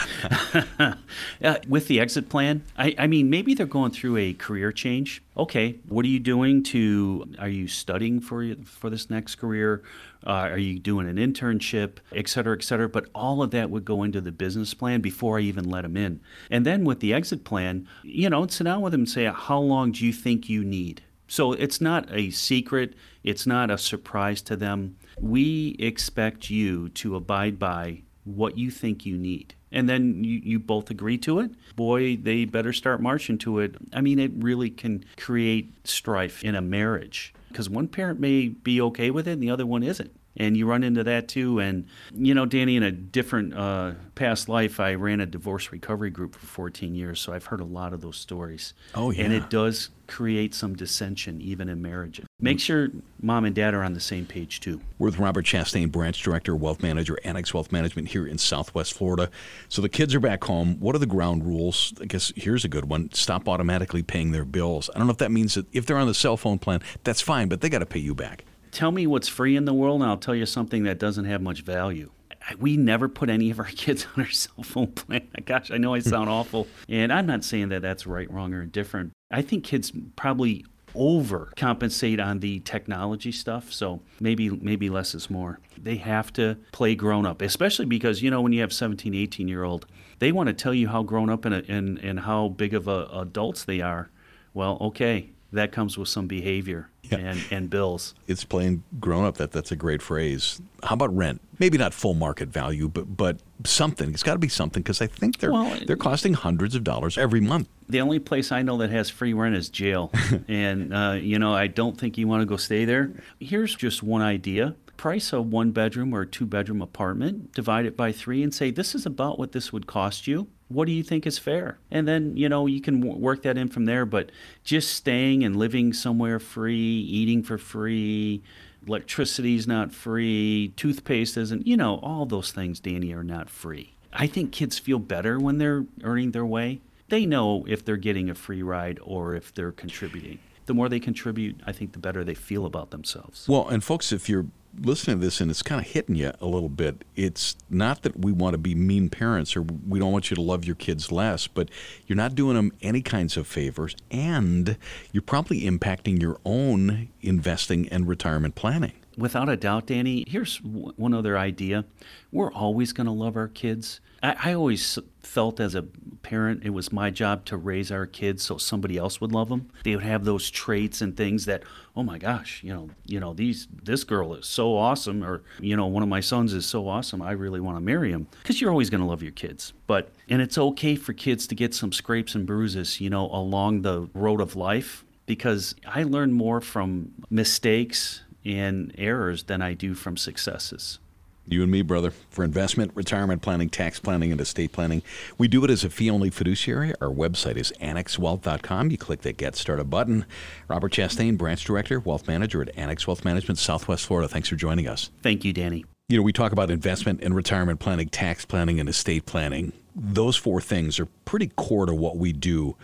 yeah, with the exit plan, I, I mean, maybe they're going through a career change. Okay, what are you doing to? Are you studying for for this next career? Uh, are you doing an internship, et cetera, et cetera? But all of that would go into the business plan before I even let them in. And then with the exit plan, you know, sit down with them and say, how long do you think you need? So it's not a secret, it's not a surprise to them. We expect you to abide by what you think you need. And then you, you both agree to it. Boy, they better start marching to it. I mean, it really can create strife in a marriage because one parent may be okay with it and the other one isn't. And you run into that too. And, you know, Danny, in a different uh, past life, I ran a divorce recovery group for 14 years. So I've heard a lot of those stories. Oh, yeah, And it does create some dissension, even in marriages. Make sure mom and dad are on the same page too. We're with Robert Chastain, Branch Director, Wealth Manager, Annex Wealth Management here in Southwest Florida. So the kids are back home. What are the ground rules? I guess here's a good one stop automatically paying their bills. I don't know if that means that if they're on the cell phone plan, that's fine, but they got to pay you back. Tell me what's free in the world, and I'll tell you something that doesn't have much value. We never put any of our kids on our cell phone plan. Gosh, I know I sound awful. And I'm not saying that that's right, wrong, or indifferent. I think kids probably overcompensate on the technology stuff. So maybe maybe less is more. They have to play grown up, especially because you know when you have 17, 18 year old, they want to tell you how grown up and and, and how big of a, adults they are. Well, okay, that comes with some behavior yeah. and, and bills. It's playing grown up. That that's a great phrase. How about rent? Maybe not full market value, but but something. It's got to be something because I think they're well, they're costing hundreds of dollars every month. The only place I know that has free rent is jail, and uh, you know I don't think you want to go stay there. Here's just one idea price a one bedroom or two bedroom apartment, divide it by three, and say, this is about what this would cost you. What do you think is fair? And then, you know, you can w- work that in from there. But just staying and living somewhere free, eating for free, electricity's not free, toothpaste isn't, you know, all those things, Danny, are not free. I think kids feel better when they're earning their way. They know if they're getting a free ride or if they're contributing the more they contribute, I think the better they feel about themselves. Well, and folks, if you're listening to this and it's kind of hitting you a little bit, it's not that we want to be mean parents or we don't want you to love your kids less, but you're not doing them any kinds of favors and you're probably impacting your own investing and retirement planning. Without a doubt, Danny, here's one other idea. We're always going to love our kids. I, I, always felt as a parent it was my job to raise our kids so somebody else would love them. They would have those traits and things that, oh my gosh, you know, you know, these this girl is so awesome, or you know, one of my sons is so awesome. I really want to marry him because you're always going to love your kids. But and it's okay for kids to get some scrapes and bruises, you know, along the road of life because I learn more from mistakes and errors than I do from successes. You and me, brother, for investment, retirement planning, tax planning, and estate planning. We do it as a fee only fiduciary. Our website is annexwealth.com. You click the Get Started button. Robert Chastain, Branch Director, Wealth Manager at Annex Wealth Management, Southwest Florida. Thanks for joining us. Thank you, Danny. You know, we talk about investment and retirement planning, tax planning, and estate planning. Those four things are pretty core to what we do.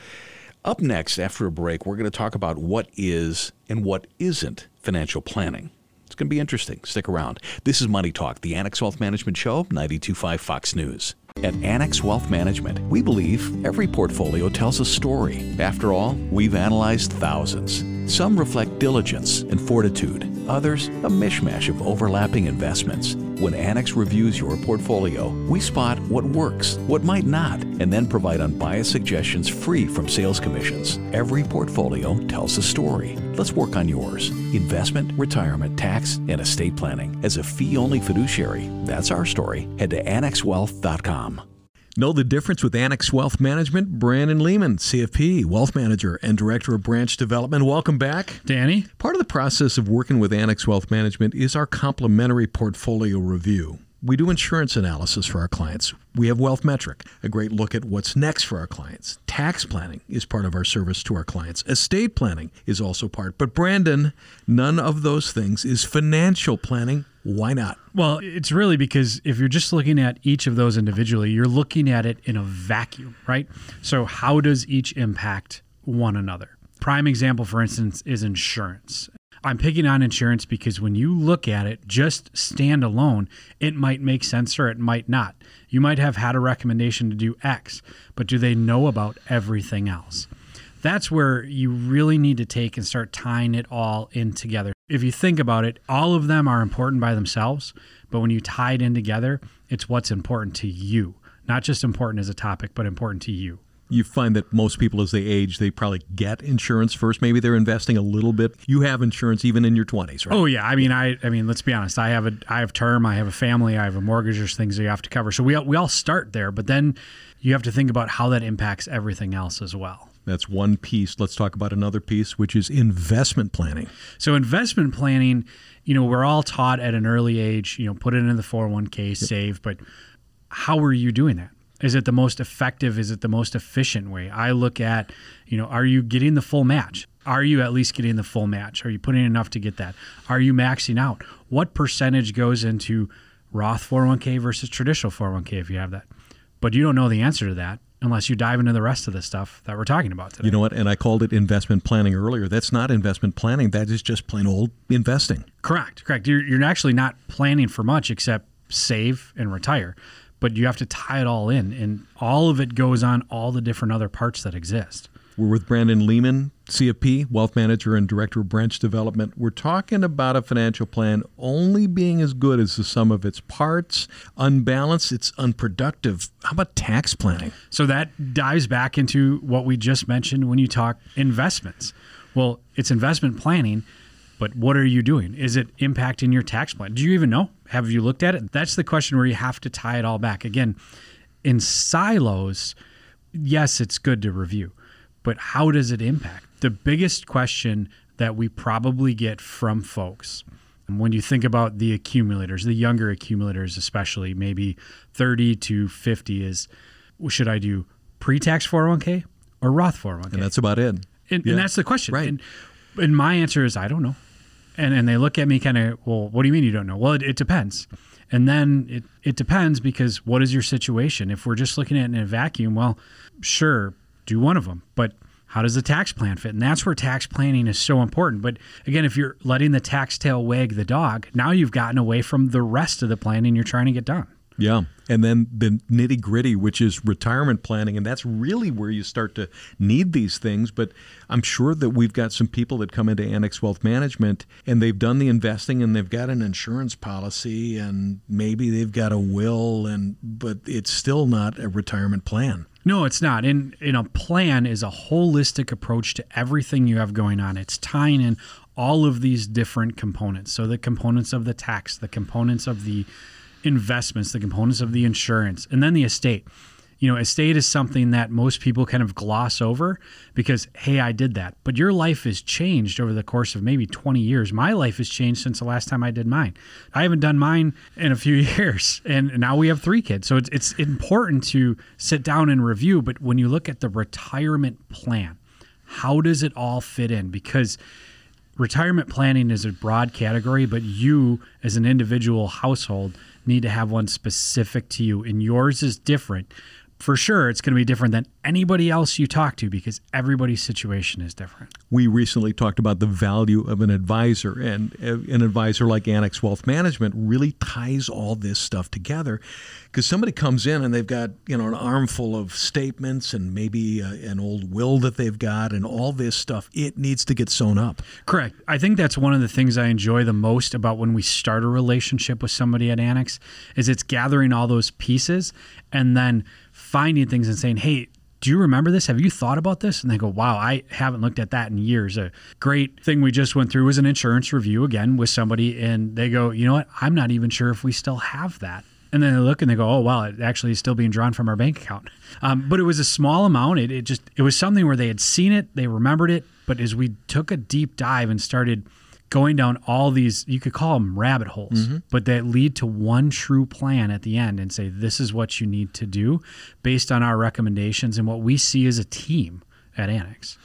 Up next, after a break, we're going to talk about what is and what isn't financial planning It's going to be interesting. Stick around. This is Money Talk, the Annex Wealth Management Show, 92.5 Fox News. At Annex Wealth Management, we believe every portfolio tells a story. After all, we've analyzed thousands. Some reflect diligence and fortitude, others, a mishmash of overlapping investments. When Annex reviews your portfolio, we spot what works, what might not, and then provide unbiased suggestions free from sales commissions. Every portfolio tells a story. Let's work on yours. Investment, retirement, tax, and estate planning. As a fee only fiduciary, that's our story. Head to annexwealth.com. Know the difference with Annex Wealth Management? Brandon Lehman, CFP, Wealth Manager and Director of Branch Development. Welcome back. Danny. Part of the process of working with Annex Wealth Management is our complimentary portfolio review. We do insurance analysis for our clients. We have Wealth Metric, a great look at what's next for our clients. Tax planning is part of our service to our clients. Estate planning is also part. But Brandon, none of those things is financial planning. Why not? Well, it's really because if you're just looking at each of those individually, you're looking at it in a vacuum, right? So, how does each impact one another? Prime example, for instance, is insurance. I'm picking on insurance because when you look at it just stand alone, it might make sense or it might not. You might have had a recommendation to do X, but do they know about everything else? That's where you really need to take and start tying it all in together. If you think about it, all of them are important by themselves, but when you tie it in together, it's what's important to you. Not just important as a topic, but important to you. You find that most people as they age they probably get insurance first. Maybe they're investing a little bit. You have insurance even in your 20s right? Oh yeah. I mean i i mean let's be honest. I have a i have term i have a family i have a mortgage. There's things that you have to cover. So we all, we all start there but then you have to think about how that impacts everything else as well that's one piece. Let's talk about another piece which is investment planning. So investment planning you know we're all taught at an early age you know put it in the 401k save but how are you doing that? Is it the most effective? Is it the most efficient way? I look at you know are you getting the full match? Are you at least getting the full match? Are you putting enough to get that? Are you maxing out? What percentage goes into roth 401k versus traditional 401k if you have that? But you don't know the answer to that unless you dive into the rest of the stuff that we're talking about today. You know what? And I called it investment planning earlier. That's not investment planning. That is just plain old investing. Correct. Correct. You're, you're actually not planning for much except save and retire but you have to tie it all in and all of it goes on all the different other parts that exist We're with Brandon Lehman, CFP, Wealth Manager and Director of Branch Development. We're talking about a financial plan only being as good as the sum of its parts. Unbalanced, it's unproductive. How about tax planning? So that dives back into what we just mentioned when you talk investments. Well, it's investment planning, but what are you doing? Is it impacting your tax plan? Do you even know? Have you looked at it? That's the question where you have to tie it all back. Again, in silos, yes, it's good to review but how does it impact? The biggest question that we probably get from folks when you think about the accumulators, the younger accumulators, especially maybe 30 to 50, is should I do pre tax 401k or Roth 401k? And that's about it. And, yeah. and that's the question. Right. And, and my answer is I don't know. And, and they look at me kind of, well, what do you mean you don't know? Well, it, it depends. And then it, it depends because what is your situation? If we're just looking at it in a vacuum, well, sure, do one of them. But how does the tax plan fit? And that's where tax planning is so important. But again, if you're letting the tax tail wag the dog, now you've gotten away from the rest of the planning you're trying to get done. Yeah. And then the nitty gritty, which is retirement planning. And that's really where you start to need these things. But I'm sure that we've got some people that come into Annex Wealth Management and they've done the investing and they've got an insurance policy and maybe they've got a will and but it's still not a retirement plan. No, it's not. And know, plan is a holistic approach to everything you have going on. It's tying in all of these different components. So the components of the tax, the components of the investments, the components of the insurance, and then the estate you know, estate is something that most people kind of gloss over because, hey, I did that. But your life has changed over the course of maybe 20 years. My life has changed since the last time I did mine. I haven't done mine in a few years, and now we have three kids. So it's, it's important to sit down and review. But when you look at the retirement plan, how does it all fit in? Because retirement planning is a broad category, but you, as an individual household, need to have one specific to you, and yours is different for sure it's going to be different than anybody else you talk to because everybody's situation is different. We recently talked about the value of an advisor, and uh, an advisor like Annex Wealth Management really ties all this stuff together because somebody comes in and they've got you know an armful of statements and maybe a, an old will that they've got and all this stuff. It needs to get sewn up. Correct. I think that's one of the things I enjoy the most about when we start a relationship with somebody at Annex is it's gathering all those pieces and then finding things and saying, hey, do you remember this? Have you thought about this? And they go, wow, I haven't looked at that in years. A great thing we just went through was an insurance review again with somebody, and they go, you know what? I'm not even sure if we still have that. And then they look and they go, oh, wow, it actually is still being drawn from our bank account. Um, but it was a small amount. It, it just, it was something where they had seen it, they remembered it. But as we took a deep dive and started going down all these you could call them rabbit holes mm-hmm. but that lead to one true plan at the end and say this is what you need to do based on our recommendations and what we see as a team at annex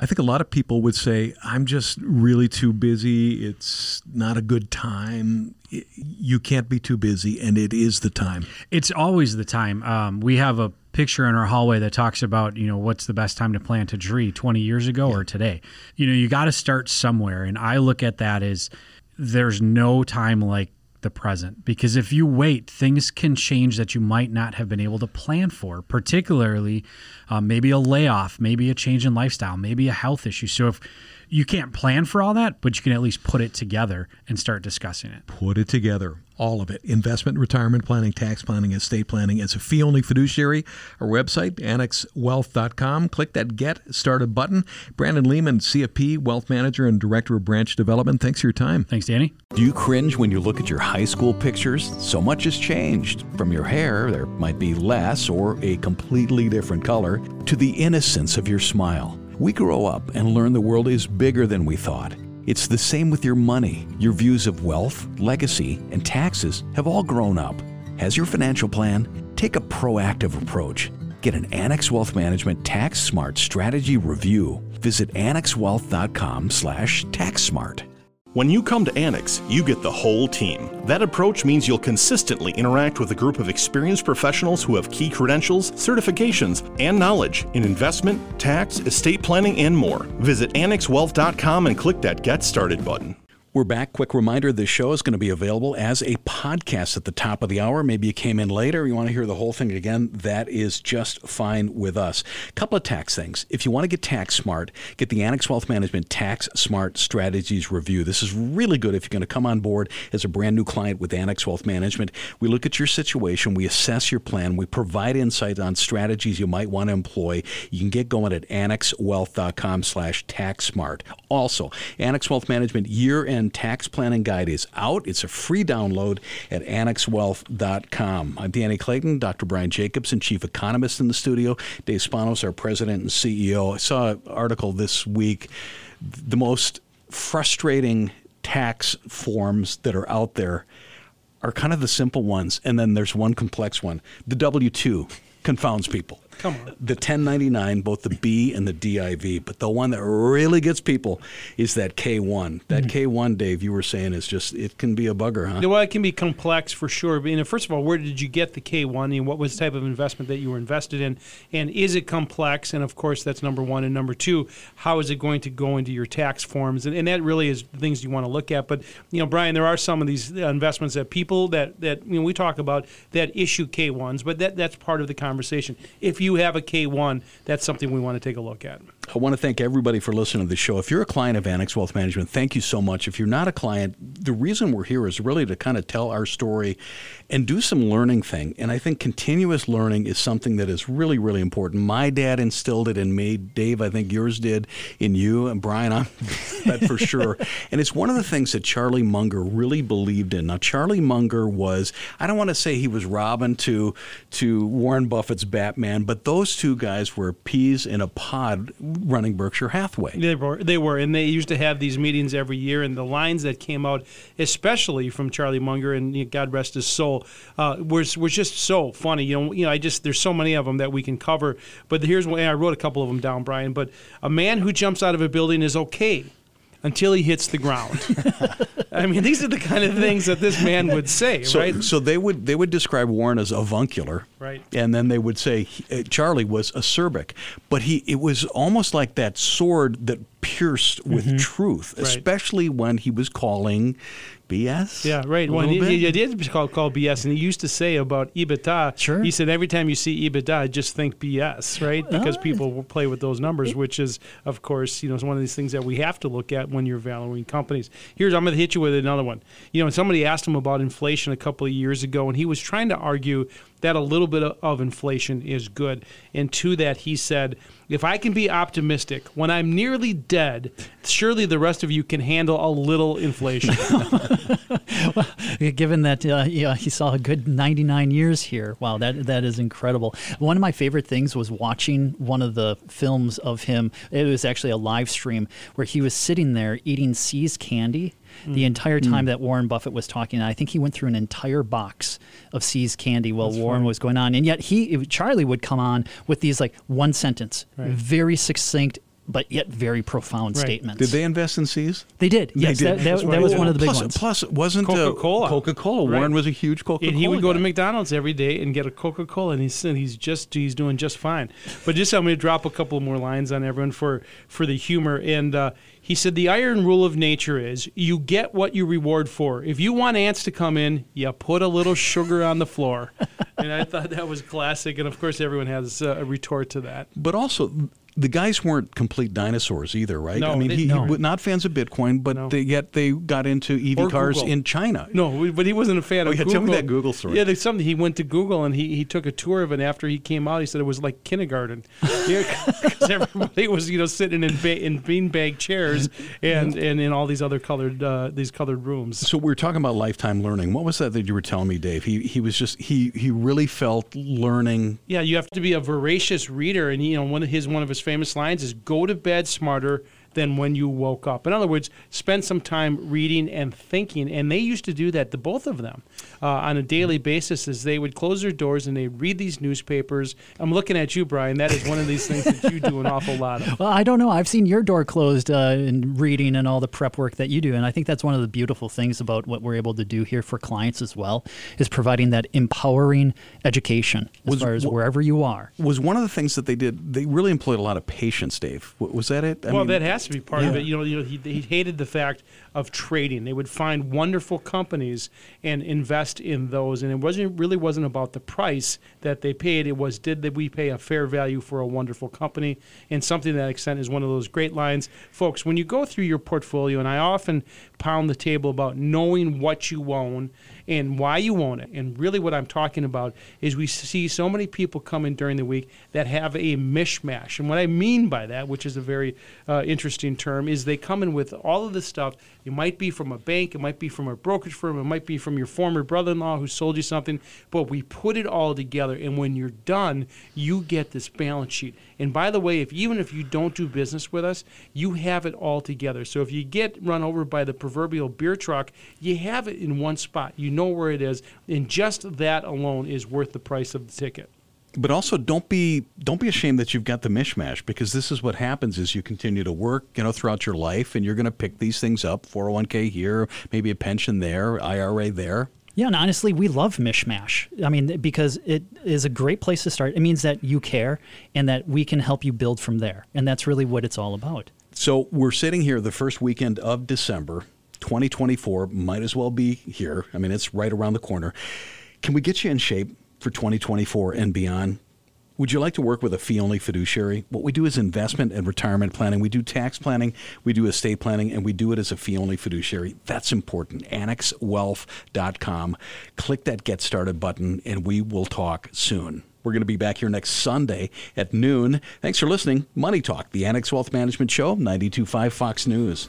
I think a lot of people would say, I'm just really too busy. It's not a good time. You can't be too busy, and it is the time. It's always the time. Um, we have a picture in our hallway that talks about, you know, what's the best time to plant a tree 20 years ago yeah. or today. You know, you got to start somewhere. And I look at that as there's no time like the present because if you wait, things can change that you might not have been able to plan for, particularly uh, maybe a layoff, maybe a change in lifestyle, maybe a health issue. So if you can't plan for all that, but you can at least put it together and start discussing it. Put it together all of it investment, retirement planning, tax planning, estate planning. As a fee only fiduciary, our website, annexwealth.com. Click that Get Started button. Brandon Lehman, CFP, Wealth Manager and Director of Branch Development. Thanks for your time. Thanks, Danny. Do you cringe when you look at your high school pictures? So much has changed. From your hair, there might be less or a completely different color, to the innocence of your smile. We grow up and learn the world is bigger than we thought. It's the same with your money. Your views of wealth, legacy, and taxes have all grown up. Has your financial plan? Take a proactive approach. Get an Annex Wealth Management Tax Smart Strategy Review. Visit annexwealth.com slash taxsmart. When you come to Annex, you get the whole team. That approach means you'll consistently interact with a group of experienced professionals who have key credentials, certifications, and knowledge in investment, tax, estate planning, and more. Visit annexwealth.com and click that Get Started button. We're back. Quick reminder this show is going to be available as a podcast at the top of the hour. Maybe you came in later, you want to hear the whole thing again. That is just fine with us. Couple of tax things. If you want to get tax smart, get the Annex Wealth Management Tax Smart Strategies Review. This is really good if you're going to come on board as a brand new client with Annex Wealth Management. We look at your situation, we assess your plan, we provide insight on strategies you might want to employ. You can get going at annexwealth.com slash tax smart. Also, Annex Wealth Management tax planning guide is out. It's a free download at annexwealth.com. I'm Danny Clayton, Dr. Brian Jacobson, Chief Economist in the studio. Dave Spanos, our President and CEO. I saw an article this week, the most frustrating tax forms that are out there are kind of the simple ones, and then there's one complex one. The W 2 confounds people. Come on. The 1099, both the B and the DIV, but the one that really gets people is that K1. That K1, Dave, you were saying is just it can be a bugger, huh? Well, it can be complex for sure. But you know, first of all, where did you get the K1? And what was the type of investment that you were invested in? And is it complex? And of course, that's number one. And number two, how is it going to go into your tax forms? And, and that really is the things you want to look at. But you know, Brian, there are some of these uh, investments that people that that you know we talk about that issue K1s, but that that's part of the conversation. If you have a K1, that's something we want to take a look at. I want to thank everybody for listening to the show. If you're a client of Annex Wealth Management, thank you so much. If you're not a client, the reason we're here is really to kind of tell our story and do some learning thing. And I think continuous learning is something that is really, really important. My dad instilled it in me. Dave, I think yours did in you. And Brian, I'm that for sure. And it's one of the things that Charlie Munger really believed in. Now, Charlie Munger was, I don't want to say he was Robin to, to Warren Buffett's Batman, but those two guys were peas in a pod running Berkshire Hathaway. They were, they were, and they used to have these meetings every year. And the lines that came out, especially from Charlie Munger and God rest his soul, uh, was was just so funny. You know, you know, I just there's so many of them that we can cover. But here's one. I wrote a couple of them down, Brian. But a man who jumps out of a building is okay until he hits the ground. I mean, these are the kind of things that this man would say, So, right? so they would they would describe Warren as avuncular, Right. And then they would say uh, Charlie was acerbic, but he it was almost like that sword that pierced with truth, Right. especially when he was calling BS. Yeah, right. Well, he, did call, call BS, and he used to say about EBITDA. Sure. He said every time you see EBITDA, just think BS, right? Oh, because people play with those numbers, which is, of course, you know, it's one of these things that we have to look at when you're valuing companies. Here's I'm going to hit you with another one. You know, somebody asked him about inflation a couple of years ago, and he was trying to argue that a little bit of- of inflation is good. And to that, he said, if I can be optimistic when I'm nearly dead, surely the rest of you can handle a little inflation. Given that uh, yeah, he saw a good 99 years here, wow, that that is incredible. One of my favorite things was watching one of the films of him. It was actually a live stream where he was sitting there eating See's candy. The entire time that Warren Buffett was talking, I think he went through an entire box of See's candy while Warren was going on, and yet he Charlie would come on with these like one sentence, very succinct but yet very profound Right. statements. Did they invest in See's? They did. They Yes, did. that, that, that right. was one of the big plus, ones. Plus, wasn't uh, Coca-Cola. Coca-Cola. Right. Warren was a huge Coca-Cola. And he would go to. McDonald's every day and get a Coca Cola, and he's and he's just he's doing just fine. But just I'm going to drop a couple more lines on everyone for for the humor. And uh, he said the iron rule of nature is you get what you reward for. If you want ants to come in, you put a little sugar on the floor. and I thought that was classic. And of course, everyone has a retort to that. But also, the guys weren't complete dinosaurs either, right? No, I mean, they- he, no. he not fans of Bitcoin, but No. they, yet they got into EV Or cars Google. in China. No, but he wasn't a fan Oh, of yeah, Google. tell me that Google story. Yeah, there's something. He went to Google and he, he took a tour of it. After he came out, he said it was like kindergarten. Because everybody was you know sitting in ba- in beanbag chairs and, and in all these other colored uh, these colored rooms. So we were talking about lifetime learning. What was that that you were telling me, Dave? He he was just he he really felt learning. Yeah, you have to be a voracious reader, and you know one of his one of his famous lines is "Go to bed smarter than when you woke up." In other words, spend some time reading and thinking. And they used to do that, the both of them, uh, on a daily basis. As they would close their doors and they'd read these newspapers. I'm looking at you, Brian. That is one of these things that you do an awful lot of. Well, I don't know. I've seen your door closed uh, in reading and all the prep work that you do, and I think that's one of the beautiful things about what we're able to do here for clients as well, is providing that empowering education as Was- far as wherever you are. Was one of the things that they did. They really employed a lot of patience, Dave. Was that it? I well, mean, that has to be part of it. You know, you know, he, he hated the fact of trading. They would find wonderful companies and invest in those, and it wasn't really wasn't about the price that they paid. It was did we pay a fair value for a wonderful company, and something to that extent is one of those great lines, folks. When you go through your portfolio, and I often pound the table about knowing what you own and why you own it. And really, what I'm talking about is we see so many people come in during the week that have a mishmash. And what I mean by that, which is a very uh, interesting term, is they come in with all of this stuff. It might be from a bank, it might be from a brokerage firm, it might be from your former brother in law who sold you something, but we put it all together. And when you're done, you get this balance sheet. And by the way, if even if you don't do business with us, you have it all together. So if you get run over by the proverbial beer truck, you have it in one spot. You know where it is, and just that alone is worth the price of the ticket. But also, don't be don't be ashamed that you've got the mishmash because this is what happens: is you continue to work, you know, throughout your life, and you're going to pick these things up: 401k here, maybe a pension there, IRA there. Yeah, and honestly, we love mishmash. I mean, because it is a great place to start. It means that you care and that we can help you build from there. And that's really what it's all about. So we're sitting here the first weekend of December, 2024. Might as well be here. I mean, it's right around the corner. Can we get you in shape for 2024 and beyond? Would you like to work with a fee only fiduciary? What we do is investment and retirement planning. We do tax planning, we do estate planning, and we do it as a fee only fiduciary. That's important. AnnexWealth.com. Click that Get Started button, and we will talk soon. We're going to be back here next Sunday at noon. Thanks for listening. Money Talk, the Annex Wealth Management Show, 925 Fox News.